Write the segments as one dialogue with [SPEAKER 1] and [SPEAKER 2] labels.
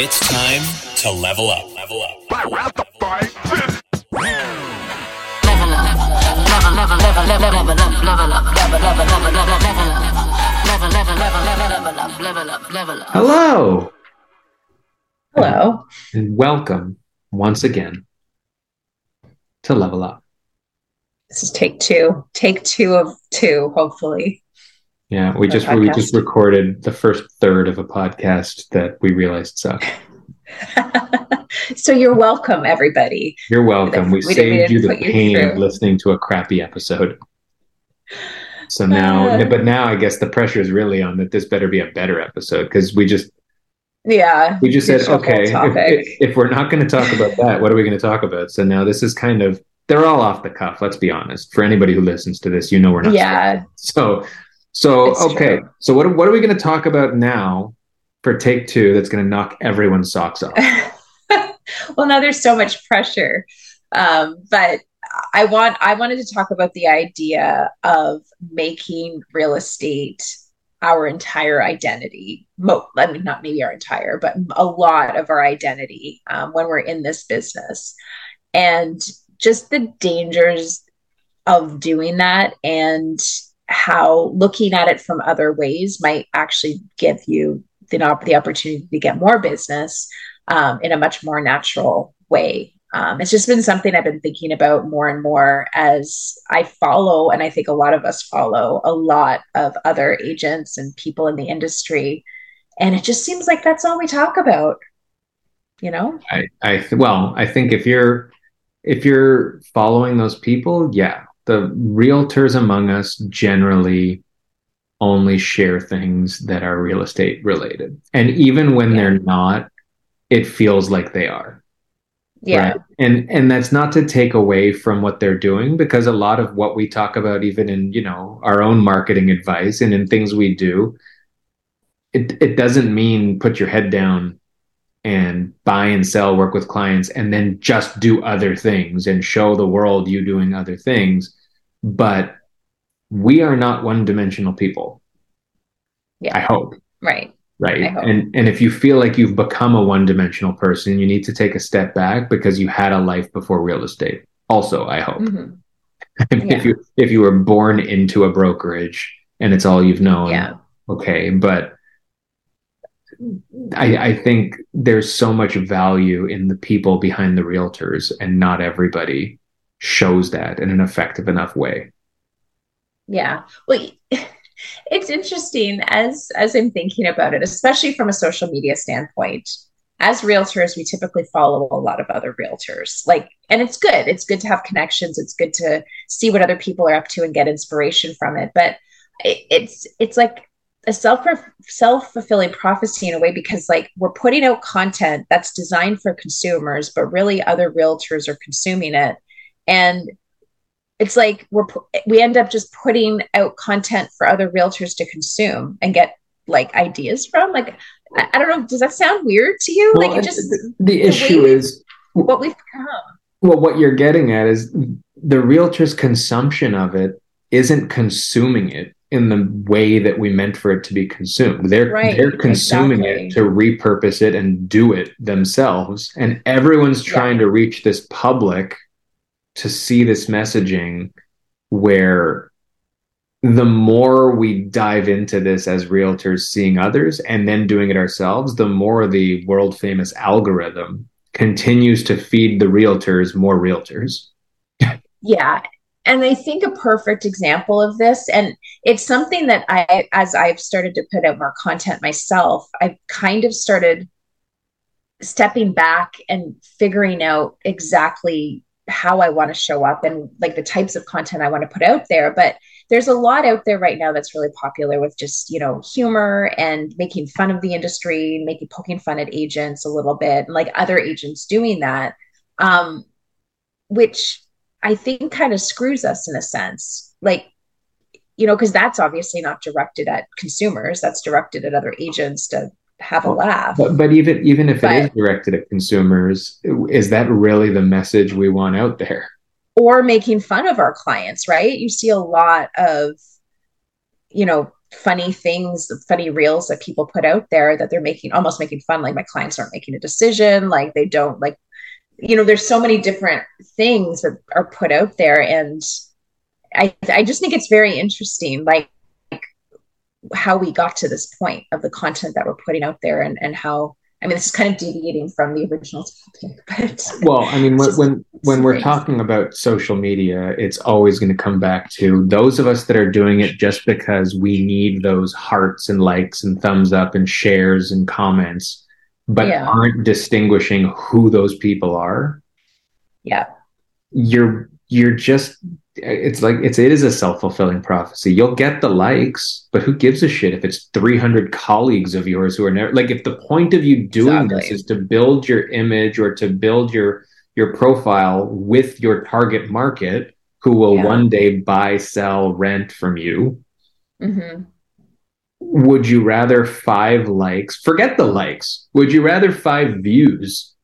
[SPEAKER 1] It's time to level up. Level up. Level up. Level level level level level up level up and level up level up level up.
[SPEAKER 2] Hello
[SPEAKER 3] Hello.
[SPEAKER 2] and welcome once again to Level Up.
[SPEAKER 3] This is take two. Take two of two, hopefully.
[SPEAKER 2] Yeah, we just we just recorded the first third of a podcast that we realized sucked.
[SPEAKER 3] so you're welcome, everybody.
[SPEAKER 2] You're welcome. We,
[SPEAKER 3] We
[SPEAKER 2] saved you the
[SPEAKER 3] put you
[SPEAKER 2] pain of listening to a crappy episode. So now,
[SPEAKER 3] Uh.
[SPEAKER 2] but now I guess the pressure is really on that this better be a better episode because we just
[SPEAKER 3] Yeah.
[SPEAKER 2] we just said okay if, if, if we're not going to talk about that what are we going to talk about so now this is kind of they're all off the cuff let's be honest for anybody who listens to this you know we're not
[SPEAKER 3] yeah.
[SPEAKER 2] so so
[SPEAKER 3] It's
[SPEAKER 2] okay
[SPEAKER 3] true.
[SPEAKER 2] so what, what are we going to talk about now for take two that's going to knock everyone's socks off
[SPEAKER 3] well, now there's so much pressure. Um, but I want I wanted to talk about the idea of making real estate our entire identity. Mo- I mean, not maybe our entire, but a lot of our identity um, when we're in this business, and just the dangers of doing that, and how looking at it from other ways might actually give you the, the opportunity to get more business um, in a much more natural way. Um, it's just been something I've been thinking about more and more as I follow, and I think a lot of us follow a lot of other agents and people in the industry. And it just seems like that's all we talk about, you know?
[SPEAKER 2] I, I well i think if you're if you're following those people yeah the realtors among us generally only share things that are real estate related and even when
[SPEAKER 3] Yeah.
[SPEAKER 2] they're not it feels like they are
[SPEAKER 3] Yeah.
[SPEAKER 2] right? and and that's not to take away from what they're doing because a lot of what we talk about even in you know our own marketing advice and in things we do it it doesn't mean put your head down and buy and sell work with clients and then just do other things and show the world you doing other things but we are not one-dimensional people
[SPEAKER 3] Yeah.
[SPEAKER 2] i hope
[SPEAKER 3] Right.
[SPEAKER 2] right and and if you feel like you've become a one-dimensional person you need to take a step back because you had a life before real estate also i hope
[SPEAKER 3] Mhm.
[SPEAKER 2] if you if you were born into a brokerage and it's all you've known
[SPEAKER 3] Yeah.
[SPEAKER 2] okay but I, I think there's so much value in the people behind the realtors and not everybody shows that in an effective enough way
[SPEAKER 3] Yeah. Well, it's interesting as as I'm thinking about it, especially from a social media standpoint. As realtors, we typically follow a lot of other realtors. Like, and it's good. It's good to have connections. It's good to see what other people are up to and get inspiration from it. But it, it's it's like a self self fulfilling prophecy in a way because like we're putting out content that's designed for consumers, but really other realtors are consuming it, and it's like we're we end up just putting out content for other realtors to consume and get like ideas from. Like I, I don't know does that sound weird to you? Like it just
[SPEAKER 2] the, the issue is
[SPEAKER 3] what we've become.
[SPEAKER 2] well what you're getting at is the realtor's consumption of it isn't consuming it in the way that we meant for it to be consumed. They're
[SPEAKER 3] Right,
[SPEAKER 2] they're consuming
[SPEAKER 3] exactly.
[SPEAKER 2] it to repurpose it and do it themselves. And everyone's
[SPEAKER 3] Yeah.
[SPEAKER 2] trying to reach this public to see this messaging where the more we dive into this as realtors seeing others and then doing it ourselves the more the world famous algorithm continues to feed the realtors more realtors.
[SPEAKER 3] Yeah. And i think a perfect example of this and it's something that i as i've started to put out more content myself i've kind of started stepping back and figuring out exactly how i want to show up and like the types of content i want to put out there but there's a lot out there right now that's really popular with just you know humor and making fun of the industry making poking fun at agents a little bit and like other agents doing that um which i think kind of screws us in a sense. Like you know because that's obviously not directed at consumers that's directed at other agents to have a laugh
[SPEAKER 2] but, but even even if it is directed at consumers is that really the message we want out there
[SPEAKER 3] or making fun of our clients, right? You see a lot of, you know, funny things, funny reels that people put out there that they're making almost making fun. Like my clients aren't making a decision, like they don't like, you know, there's so many different things that are put out there. And I I just think it's very interesting, like, like how we got to this point of the content that we're putting out there and, and how I mean, this is kind of deviating from the original topic, but
[SPEAKER 2] well, I mean, when when, when we're talking about social media, it's always going to come back to those of us that are doing it just because we need those hearts and likes and thumbs up and shares and comments, but yeah. aren't distinguishing who those people are.
[SPEAKER 3] Yeah,
[SPEAKER 2] you're you're just it's like it's it is a self-fulfilling prophecy you'll get the likes but who gives a shit if it's 300 colleagues of yours who are never like if the point of you doing exactly. this is to build your image or to build your your profile with your target market who will yeah. one day buy sell rent from you mm-hmm. would you rather five likes forget the likes would you rather five views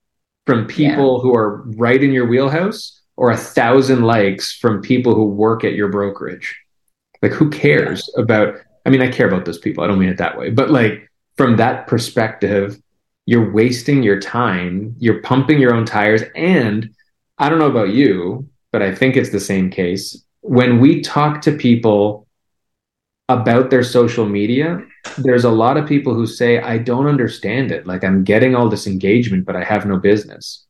[SPEAKER 2] from people yeah. who are right in your wheelhouse or a thousand likes from people who work at your brokerage. Like, who cares about? I mean, I care about those people. I don't mean it that way, but like from that perspective, you're wasting your time. You're pumping your own tires. And I don't know about you, but I think it's the same case. When we talk to people about their social media, there's a lot of people who say, I don't understand it. Like, I'm getting all this engagement, but I have no business.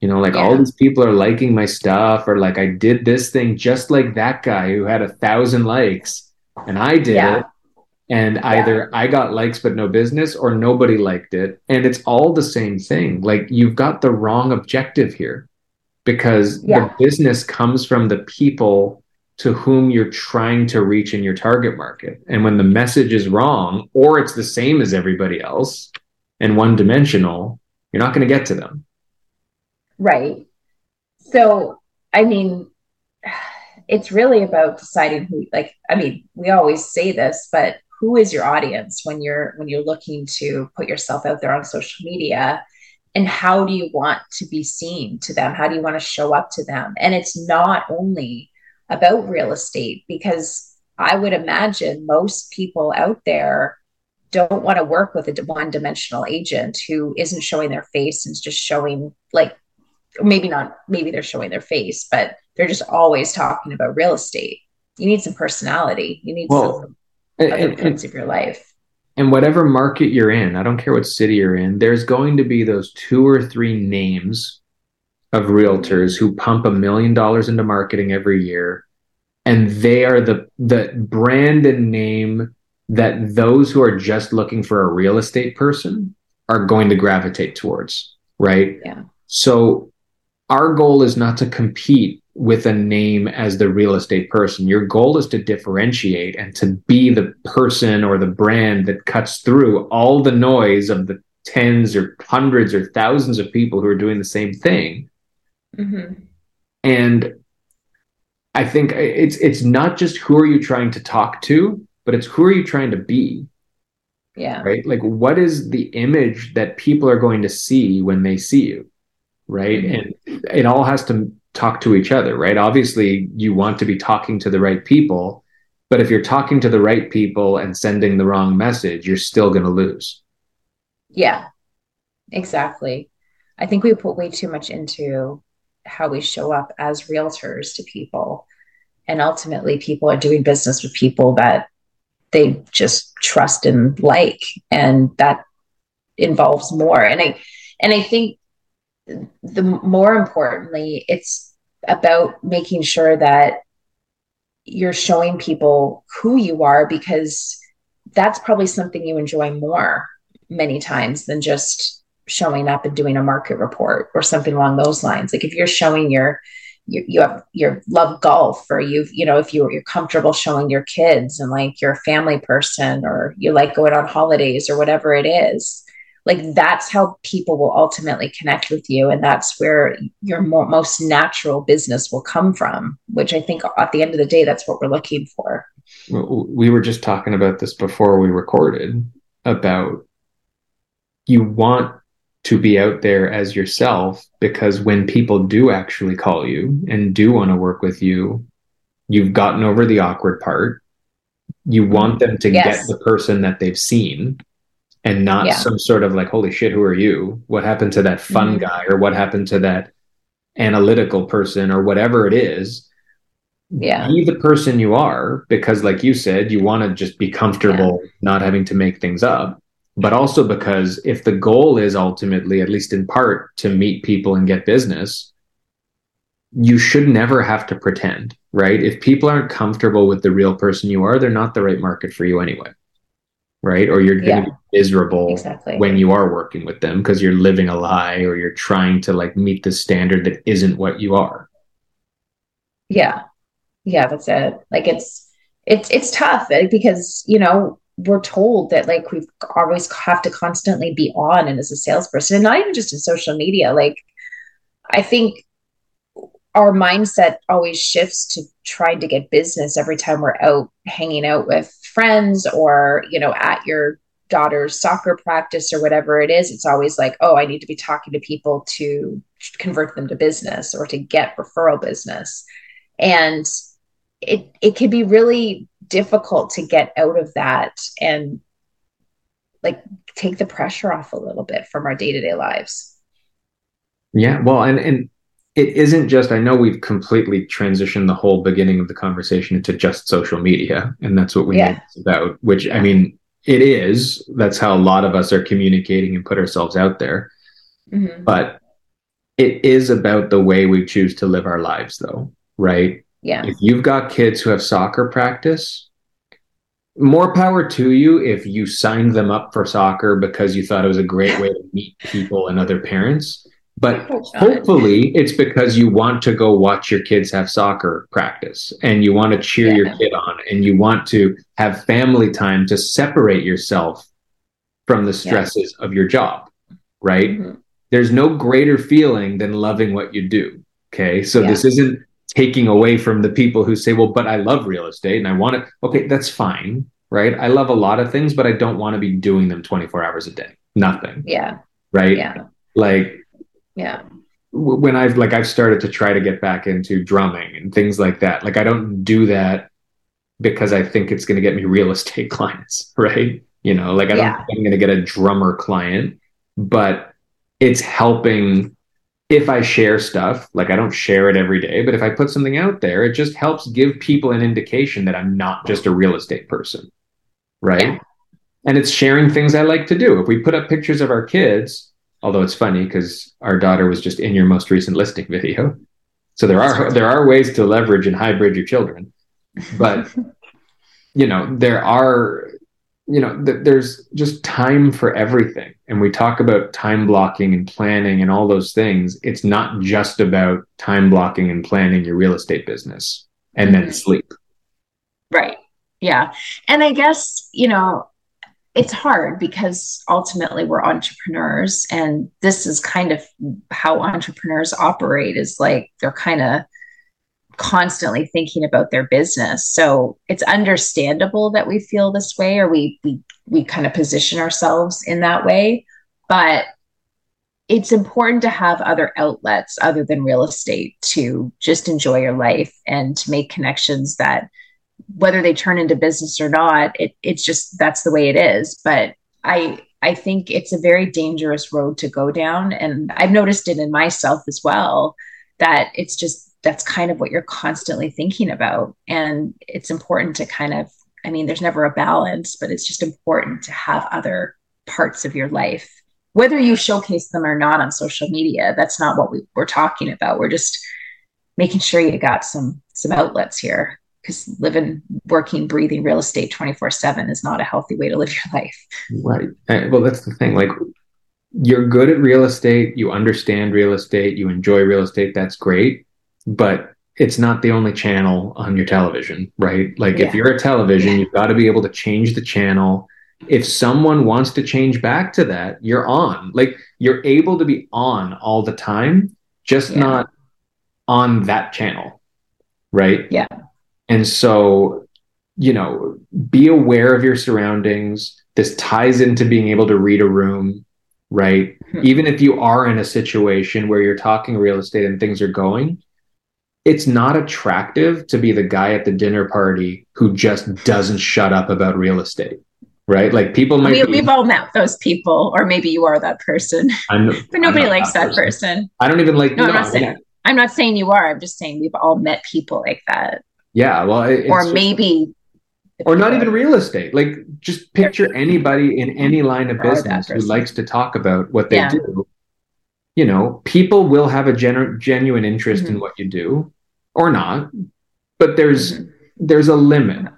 [SPEAKER 2] You know, like yeah. all these people are liking my stuff, or like I did this thing just like that guy who had a thousand likes, and I did yeah. it. And yeah. either I got likes but no business, or nobody liked it. And it's all the same thing. Like you've got the wrong objective here because the business comes from the people to whom you're trying to reach in your target market. And when the message is wrong, or it's the same as everybody else and one dimensional, you're not going to get to them.
[SPEAKER 3] Right. So, I mean, it's really about deciding who like I mean, we always say this, but who is your audience when you're when you're looking to put yourself out there on social media and how do you want to be seen to them? How do you want to show up to them? And it's not only about real estate because I would imagine most people out there don't want to work with a one dimensional agent who isn't showing their face and just showing like maybe not maybe they're showing their face but they're just always talking about real estate. You need some personality. You need well, some and, other eh, parts of your life.
[SPEAKER 2] and whatever market you're in i don't care what city you're in there's going to be those two or three names of realtors who pump a million dollars into marketing every year and they are the the brand and name that those who are just looking for a real estate person are going to gravitate towards right?
[SPEAKER 3] Yeah.
[SPEAKER 2] So our goal is not to compete with a name as the real estate person. Your goal is to differentiate and to be the person or the brand that cuts through all the noise of the tens or hundreds or thousands of people who are doing the same thing. Mm-hmm. And I think it's it's not just who are you trying to talk to, but it's who are you trying to be.
[SPEAKER 3] Yeah.
[SPEAKER 2] Right? Like what is the image that people are going to see when they see you? Right? And it all has to talk to each other, right? Obviously, you want to be talking to the right people, but if you're talking to the right people and sending the wrong message, you're still going to lose.
[SPEAKER 3] Yeah, exactly. I think we put way too much into how we show up as realtors to people. And ultimately, people are doing business with people that they just trust and like. And that involves more. And I, and I think the more importantly, it's about making sure that you're showing people who you are because that's probably something you enjoy more many times than just showing up and doing a market report or something along those lines. Like if you're showing your you, you have your love golf or you've you know if you, you're comfortable showing your kids and like you're a family person or you like going on holidays or whatever it is like that's how people will ultimately connect with you and that's where your more, most natural business will come from which i think at the end of the day that's what we're looking for.
[SPEAKER 2] We were just talking about this before we recorded about you want to be out there as yourself because when people do actually call you and do want to work with you you've gotten over the awkward part. You want them to
[SPEAKER 3] Yes.
[SPEAKER 2] get the person that they've seen and not
[SPEAKER 3] Yeah.
[SPEAKER 2] some sort of like, holy shit, who are you? What happened to that fun
[SPEAKER 3] Mhm.
[SPEAKER 2] guy or what happened to that analytical person or whatever it is?
[SPEAKER 3] Yeah.
[SPEAKER 2] Be the person you are because, like you said, you want to just be comfortable not having to make things up. But also because if the goal is ultimately, at least in part, to meet people and get business, you should never have to pretend, right? If people aren't comfortable with the real person you are, they're not the right market for you anyway, right? Or you're going
[SPEAKER 3] Yeah.
[SPEAKER 2] to be miserable
[SPEAKER 3] Exactly.
[SPEAKER 2] when you are working with them because you're living a lie or you're trying to like meet the standard that isn't what you are.
[SPEAKER 3] Yeah. Yeah, that's it. Like it's it's it's tough eh, because, you know, we're told that like we've always have to constantly be on and as a salesperson and not even just in social media. Like I think our mindset always shifts to trying to get business every time we're out hanging out with friends or, you know, at your daughter's soccer practice or whatever it is. It's always like, oh, I need to be talking to people to convert them to business or to get referral business. And it it can be really difficult to get out of that and like take the pressure off a little bit from our day-to-day lives.
[SPEAKER 2] Yeah, well, and and it isn't just. I know we've completely transitioned the whole beginning of the conversation into just social media, and that's what we
[SPEAKER 3] Yeah.
[SPEAKER 2] this about. Which I mean, it is. That's how a lot of us are communicating and put ourselves out there.
[SPEAKER 3] Mhm.
[SPEAKER 2] But it is about the way we choose to live our lives, though, right?
[SPEAKER 3] Yeah.
[SPEAKER 2] If you've got kids who have soccer practice, more power to you if you signed them up for soccer because you thought it was a great way to meet people and other parents. But hopefully it's because you want to go watch your kids have soccer practice and you want to cheer your kid on and you want to have family time to separate yourself from the stresses of your job, right?
[SPEAKER 3] Mhm.
[SPEAKER 2] there's no greater feeling than loving what you do. Okay. So
[SPEAKER 3] Yeah.
[SPEAKER 2] this isn't taking away from the people who say, well, but I love real estate and I want it. Okay, that's fine. Right. I love a lot of things, but I don't want to be doing them 24 hours a day. Nothing.
[SPEAKER 3] Yeah.
[SPEAKER 2] Right.
[SPEAKER 3] Yeah.
[SPEAKER 2] Like
[SPEAKER 3] Yeah.
[SPEAKER 2] when I've like I've started to try to get back into drumming and things like that. Like I don't do that because I think it's going to get me real estate clients, right? You know, like I don't
[SPEAKER 3] Yeah.
[SPEAKER 2] think I'm going to get a drummer client, but it's helping if I share stuff. Like I don't share it every day, but if I put something out there, it just helps give people an indication that I'm not just a real estate person, right?
[SPEAKER 3] Yeah.
[SPEAKER 2] And it's sharing things I like to do. If we put up pictures of our kids, although it's funny because our daughter was just in your most recent listing video. So there are there are ways to leverage and hybrid your children, but you know there are you know th- there's just time for everything, and we talk about time blocking and planning and all those things. It's not just about time blocking and planning your real estate business and then
[SPEAKER 3] Mhm.
[SPEAKER 2] sleep.
[SPEAKER 4] Right. Yeah. And I guess, you know, it's hard because ultimately we're entrepreneurs and this is kind of how entrepreneurs operate is like they're kind of constantly thinking about their business. So it's understandable that we feel this way or we we we kind of position ourselves in that way, but it's important to have other outlets other than real estate to just enjoy your life and to make connections that whether they turn into business or not it, it's just that's the way it is. But i i think it's a very dangerous road to go down. And i've noticed it in myself as well that it's just that's kind of what you're constantly thinking about. And it's important to kind of i mean there's never a balance but it's just important to have other parts of your life. Whether you showcase them or not on social media that's not what we, we're talking about. We're just making sure you got some some outlets here because living, working, breathing real estate 24 7 is not a healthy way to live your life.
[SPEAKER 2] Right. Uh, Well, that's the thing. Like, you're good at real estate, you understand real estate, you enjoy real estate. That's great. But it's not the only channel on your television, right? Like, if you're a television, you've got to be able to change the channel. If someone wants to change back to that, you're on. Like, you're able to be on all the time, just
[SPEAKER 3] Yeah.
[SPEAKER 2] not on that channel, right?
[SPEAKER 3] Yeah.
[SPEAKER 2] And so, you know, be aware of your surroundings. This ties into being able to read a room, right?
[SPEAKER 3] Hmm.
[SPEAKER 2] Even if you are in a situation where you're talking real estate and things are going, it's not attractive to be the guy at the dinner party who just doesn't shut up about real estate right like people might
[SPEAKER 3] we,
[SPEAKER 2] be,
[SPEAKER 3] we've all met those people or maybe you are that person
[SPEAKER 2] I'm,
[SPEAKER 3] but nobody likes that person. person.
[SPEAKER 2] i don't even like
[SPEAKER 3] no, I'm, not saying, I'm not saying you are i'm just saying we've all met people like that
[SPEAKER 2] yeah well
[SPEAKER 3] or just, maybe
[SPEAKER 2] or not even real estate like just picture anybody in any line of business who likes to talk about what they yeah. do you know, people will have a genu- genuine interest mm-hmm. in what you do or not, but there's mm-hmm. there's a limit.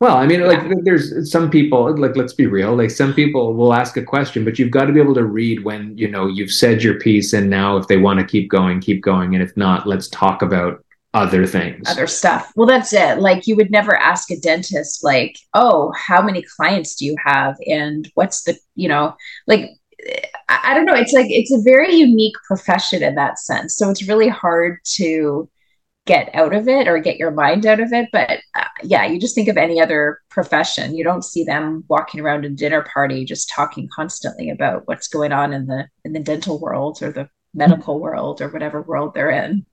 [SPEAKER 2] Well, I mean, yeah. like there's some people, like let's be real, like some people will ask a question, but you've got to be able to read when, you know, you've said your piece and now if they want to keep going, keep going. And if not, let's talk about other things.
[SPEAKER 3] Other stuff. Well, that's it. Like you would never ask a dentist like, "Oh, how many clients do you have and what's the, you know, like I don't know. It's like it's a very unique profession in that sense. So it's really hard to get out of it or get your mind out of it. But uh, yeah, you just think of any other profession. You don't see them walking around a dinner party just talking constantly about what's going on in the in the dental world or the medical world or whatever world they're in.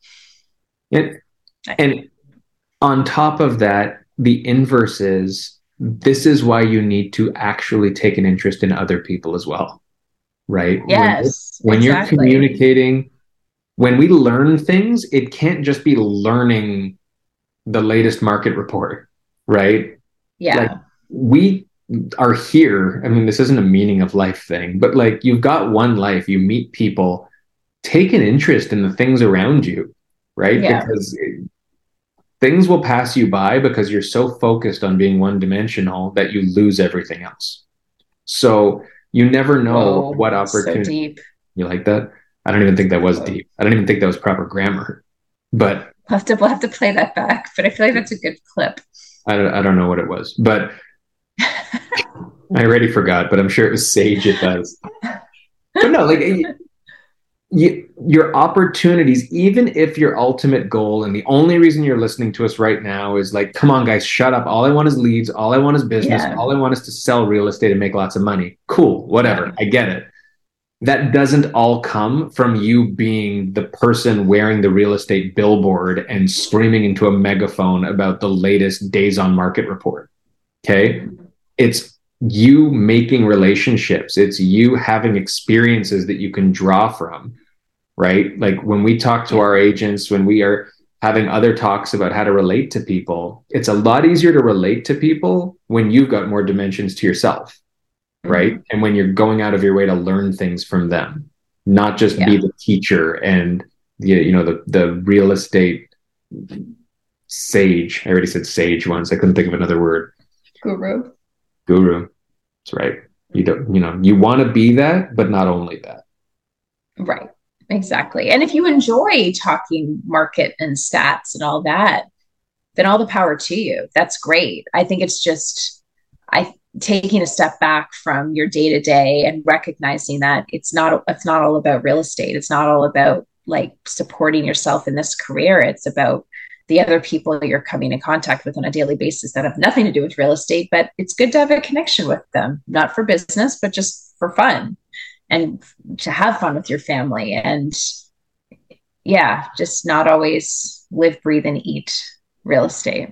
[SPEAKER 2] And, and on top of that, the inverse is this is why you need to actually take an interest in other people as well right?
[SPEAKER 3] Yes.
[SPEAKER 2] When, when exactly. you're communicating, when we learn things, it can't just be learning the latest market report, right?
[SPEAKER 3] Yeah.
[SPEAKER 2] Like we are here. I mean, this isn't a meaning of life thing, but like you've got one life, you meet people, take an interest in the things around you, right? Yeah. Because things will pass you by because you're so focused on being one dimensional that you lose everything else. So you never know Whoa, what opportunity. So deep. You like that? I don't even think that was deep. I don't even think that was proper grammar. But
[SPEAKER 3] we'll have to we'll have to play that back. But I feel like that's a good clip.
[SPEAKER 2] I don't, I don't know what it was, but I already forgot. But I'm sure it was sage. It does. But no, like you, your opportunities, even if your ultimate goal and the only reason you're listening to us right now is like, come on, guys, shut up. All I want is leads. All I want is business. Yeah. All I want is to sell real estate and make lots of money. Cool, whatever. Yeah. I get it. That doesn't all come from you being the person wearing the real estate billboard and screaming into a megaphone about the latest days on market report. Okay. It's you making relationships, it's you having experiences that you can draw from right? Like when we talk to our agents, when we are having other talks about how to relate to people, it's a lot easier to relate to people when you've got more dimensions to yourself, right? And when you're going out of your way to learn things from them, not just yeah. be the teacher and the, you know, the, the real estate sage. I already said sage once. I couldn't think of another word.
[SPEAKER 3] Guru.
[SPEAKER 2] Guru. That's right. You don't, you know, you want to be that, but not only that.
[SPEAKER 3] Right. Exactly. And if you enjoy talking market and stats and all that, then all the power to you. That's great. I think it's just I taking a step back from your day to day and recognizing that it's not it's not all about real estate. It's not all about like supporting yourself in this career. It's about the other people that you're coming in contact with on a daily basis that have nothing to do with real estate, but it's good to have a connection with them, not for business, but just for fun and to have fun with your family and yeah just not always live breathe and eat real estate.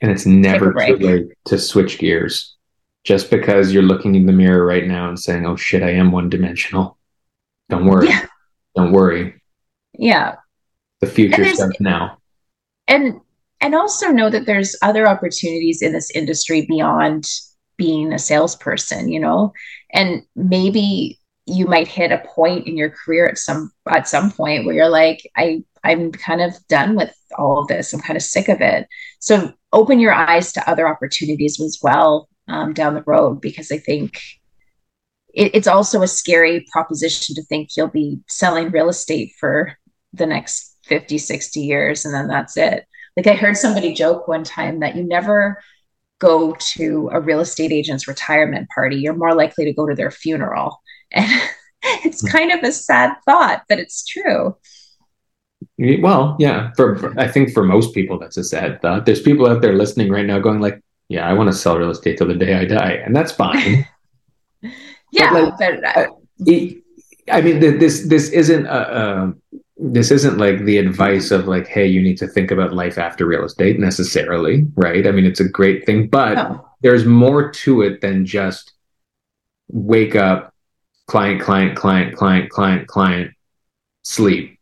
[SPEAKER 2] And it's never too late to switch gears. Just because you're looking in the mirror right now and saying oh shit i am one dimensional don't worry. Yeah. don't worry.
[SPEAKER 3] Yeah.
[SPEAKER 2] The future starts now.
[SPEAKER 3] And and also know that there's other opportunities in this industry beyond being a salesperson you know and maybe you might hit a point in your career at some at some point where you're like i i'm kind of done with all of this. I'm kind of sick of it. So open your eyes to other opportunities as well um, down the road because i think it, it's also a scary proposition to think you'll be selling real estate for the next 50 60 years and then that's it. Like i heard somebody joke one time that you never go to a real estate agent's retirement party, you're more likely to go to their funeral. And it's hmm. kind of a sad thought, but it's true.
[SPEAKER 2] Well, yeah, for, for, I think for most people that's a sad thought. There's people out there listening right now going like, "Yeah, I want to sell real estate till the day I die," and that's fine.
[SPEAKER 3] yeah, but, like, but uh,
[SPEAKER 2] I, I mean, this this isn't a, a this isn't like the advice of like, hey, you need to think about life after real estate necessarily, right? I mean, it's a great thing, but
[SPEAKER 5] Oh.
[SPEAKER 2] there's more to it than just wake up, client, client, client, client, client, client, sleep,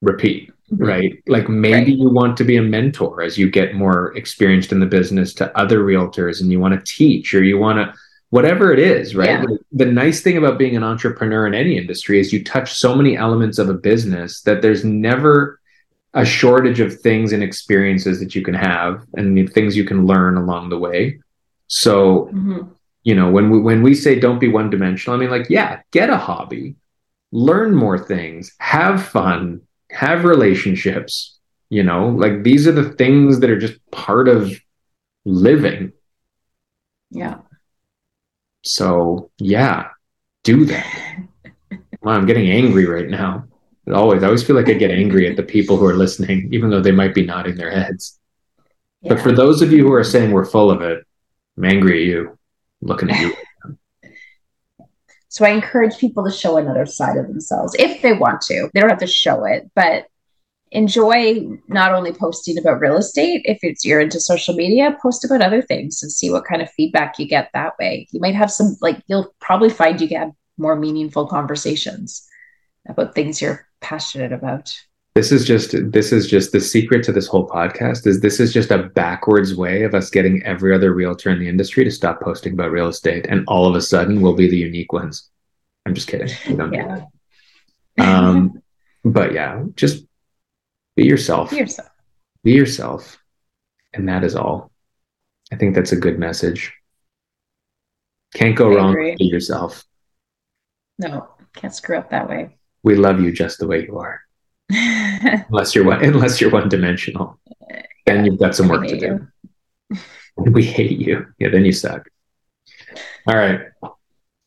[SPEAKER 2] repeat, mm-hmm. right? Like maybe
[SPEAKER 5] Right.
[SPEAKER 2] you want to be a mentor as you get more experienced in the business to other realtors and you want to teach or you want to whatever it is, right?
[SPEAKER 5] Yeah.
[SPEAKER 2] Like, the nice thing about being an entrepreneur in any industry is you touch so many elements of a business that there's never a shortage of things and experiences that you can have and things you can learn along the way. So,
[SPEAKER 3] Mhm.
[SPEAKER 2] you know, when we when we say don't be one dimensional, I mean like, yeah, get a hobby, learn more things, have fun, have relationships, you know, like these are the things that are just part of living.
[SPEAKER 3] Yeah.
[SPEAKER 2] So, yeah, do that. Wow, I'm getting angry right now. Always, I always feel like I get angry at the people who are listening, even though they might be nodding their heads. But for those of you who are saying we're full of it, I'm angry at you. I'm looking at you.
[SPEAKER 3] So I encourage people to show another side of themselves if they want to. They don't have to show it, but enjoy not only posting about real estate, if it's you're into social media, post about other things and see what kind of feedback you get that way. You might have some like you'll probably find you get more meaningful conversations about things you're passionate about.
[SPEAKER 2] This is just this is just the secret to this whole podcast is this is just a backwards way of us getting every other realtor in the industry to stop posting about real estate and all of a sudden we'll be the unique ones. I'm just kidding.
[SPEAKER 3] Yeah.
[SPEAKER 2] Um but yeah, just be yourself.
[SPEAKER 3] Be yourself.
[SPEAKER 2] Be yourself. And that is all. I think that's a good message. Can't go
[SPEAKER 3] I
[SPEAKER 2] wrong
[SPEAKER 3] agree.
[SPEAKER 2] be yourself.
[SPEAKER 3] No, can't screw up that way.
[SPEAKER 2] We love you just the way you are. Unless you're one unless you're one dimensional. Then you've got some work to do. We hate you. Yeah, then you suck. All right.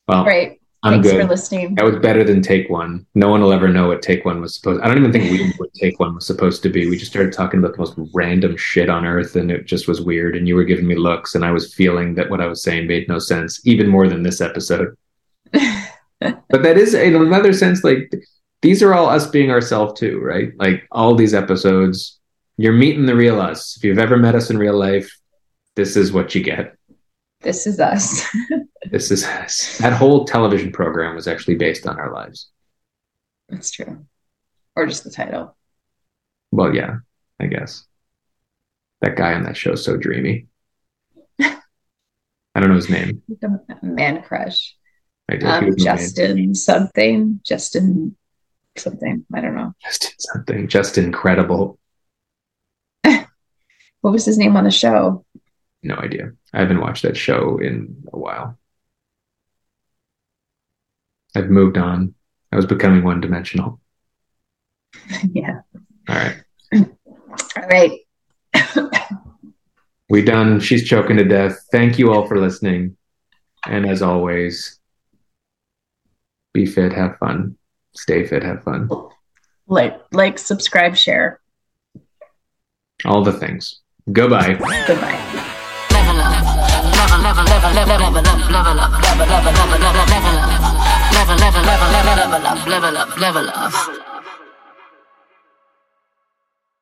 [SPEAKER 2] Well,
[SPEAKER 3] Great.
[SPEAKER 2] I'm
[SPEAKER 3] Thanks for
[SPEAKER 2] good.
[SPEAKER 3] listening.
[SPEAKER 2] That was better than take one. No one will ever know what take one was supposed. I don't even think we knew what take one was supposed to be. We just started talking about the most random shit on earth, and it just was weird. And you were giving me looks, and I was feeling that what I was saying made no sense, even more than this episode. But that is in another sense, like these are all us being ourselves too, right? Like all these episodes, you're meeting the real us. If you've ever met us in real life, this is what you get.
[SPEAKER 3] this is us.
[SPEAKER 2] This is. That whole television program was actually based on our lives.
[SPEAKER 3] That's true. Or just the title.
[SPEAKER 2] Well, yeah, I guess. That guy on that show is so dreamy. I don't know his name.
[SPEAKER 3] The man crush.
[SPEAKER 2] I did.
[SPEAKER 3] Um. Justin something. Justin something. I don't know.
[SPEAKER 2] Justin something. Just incredible.
[SPEAKER 3] What was his name on the show?
[SPEAKER 2] No idea. I haven't watched that show in a while. I've moved on. I was becoming one dimensional.
[SPEAKER 3] yeah.
[SPEAKER 2] All right.
[SPEAKER 3] All right.
[SPEAKER 2] We done. She's choking to death. Thank you all for listening. And as always, be fit, have fun. Stay fit, have fun.
[SPEAKER 3] like, like, subscribe, share.
[SPEAKER 2] All the things. Goodbye.
[SPEAKER 3] Goodbye.
[SPEAKER 1] level up, level, level, level, level, level up, level up, level, level, level, level, level up, level, level, level, level, level up, level up, level up.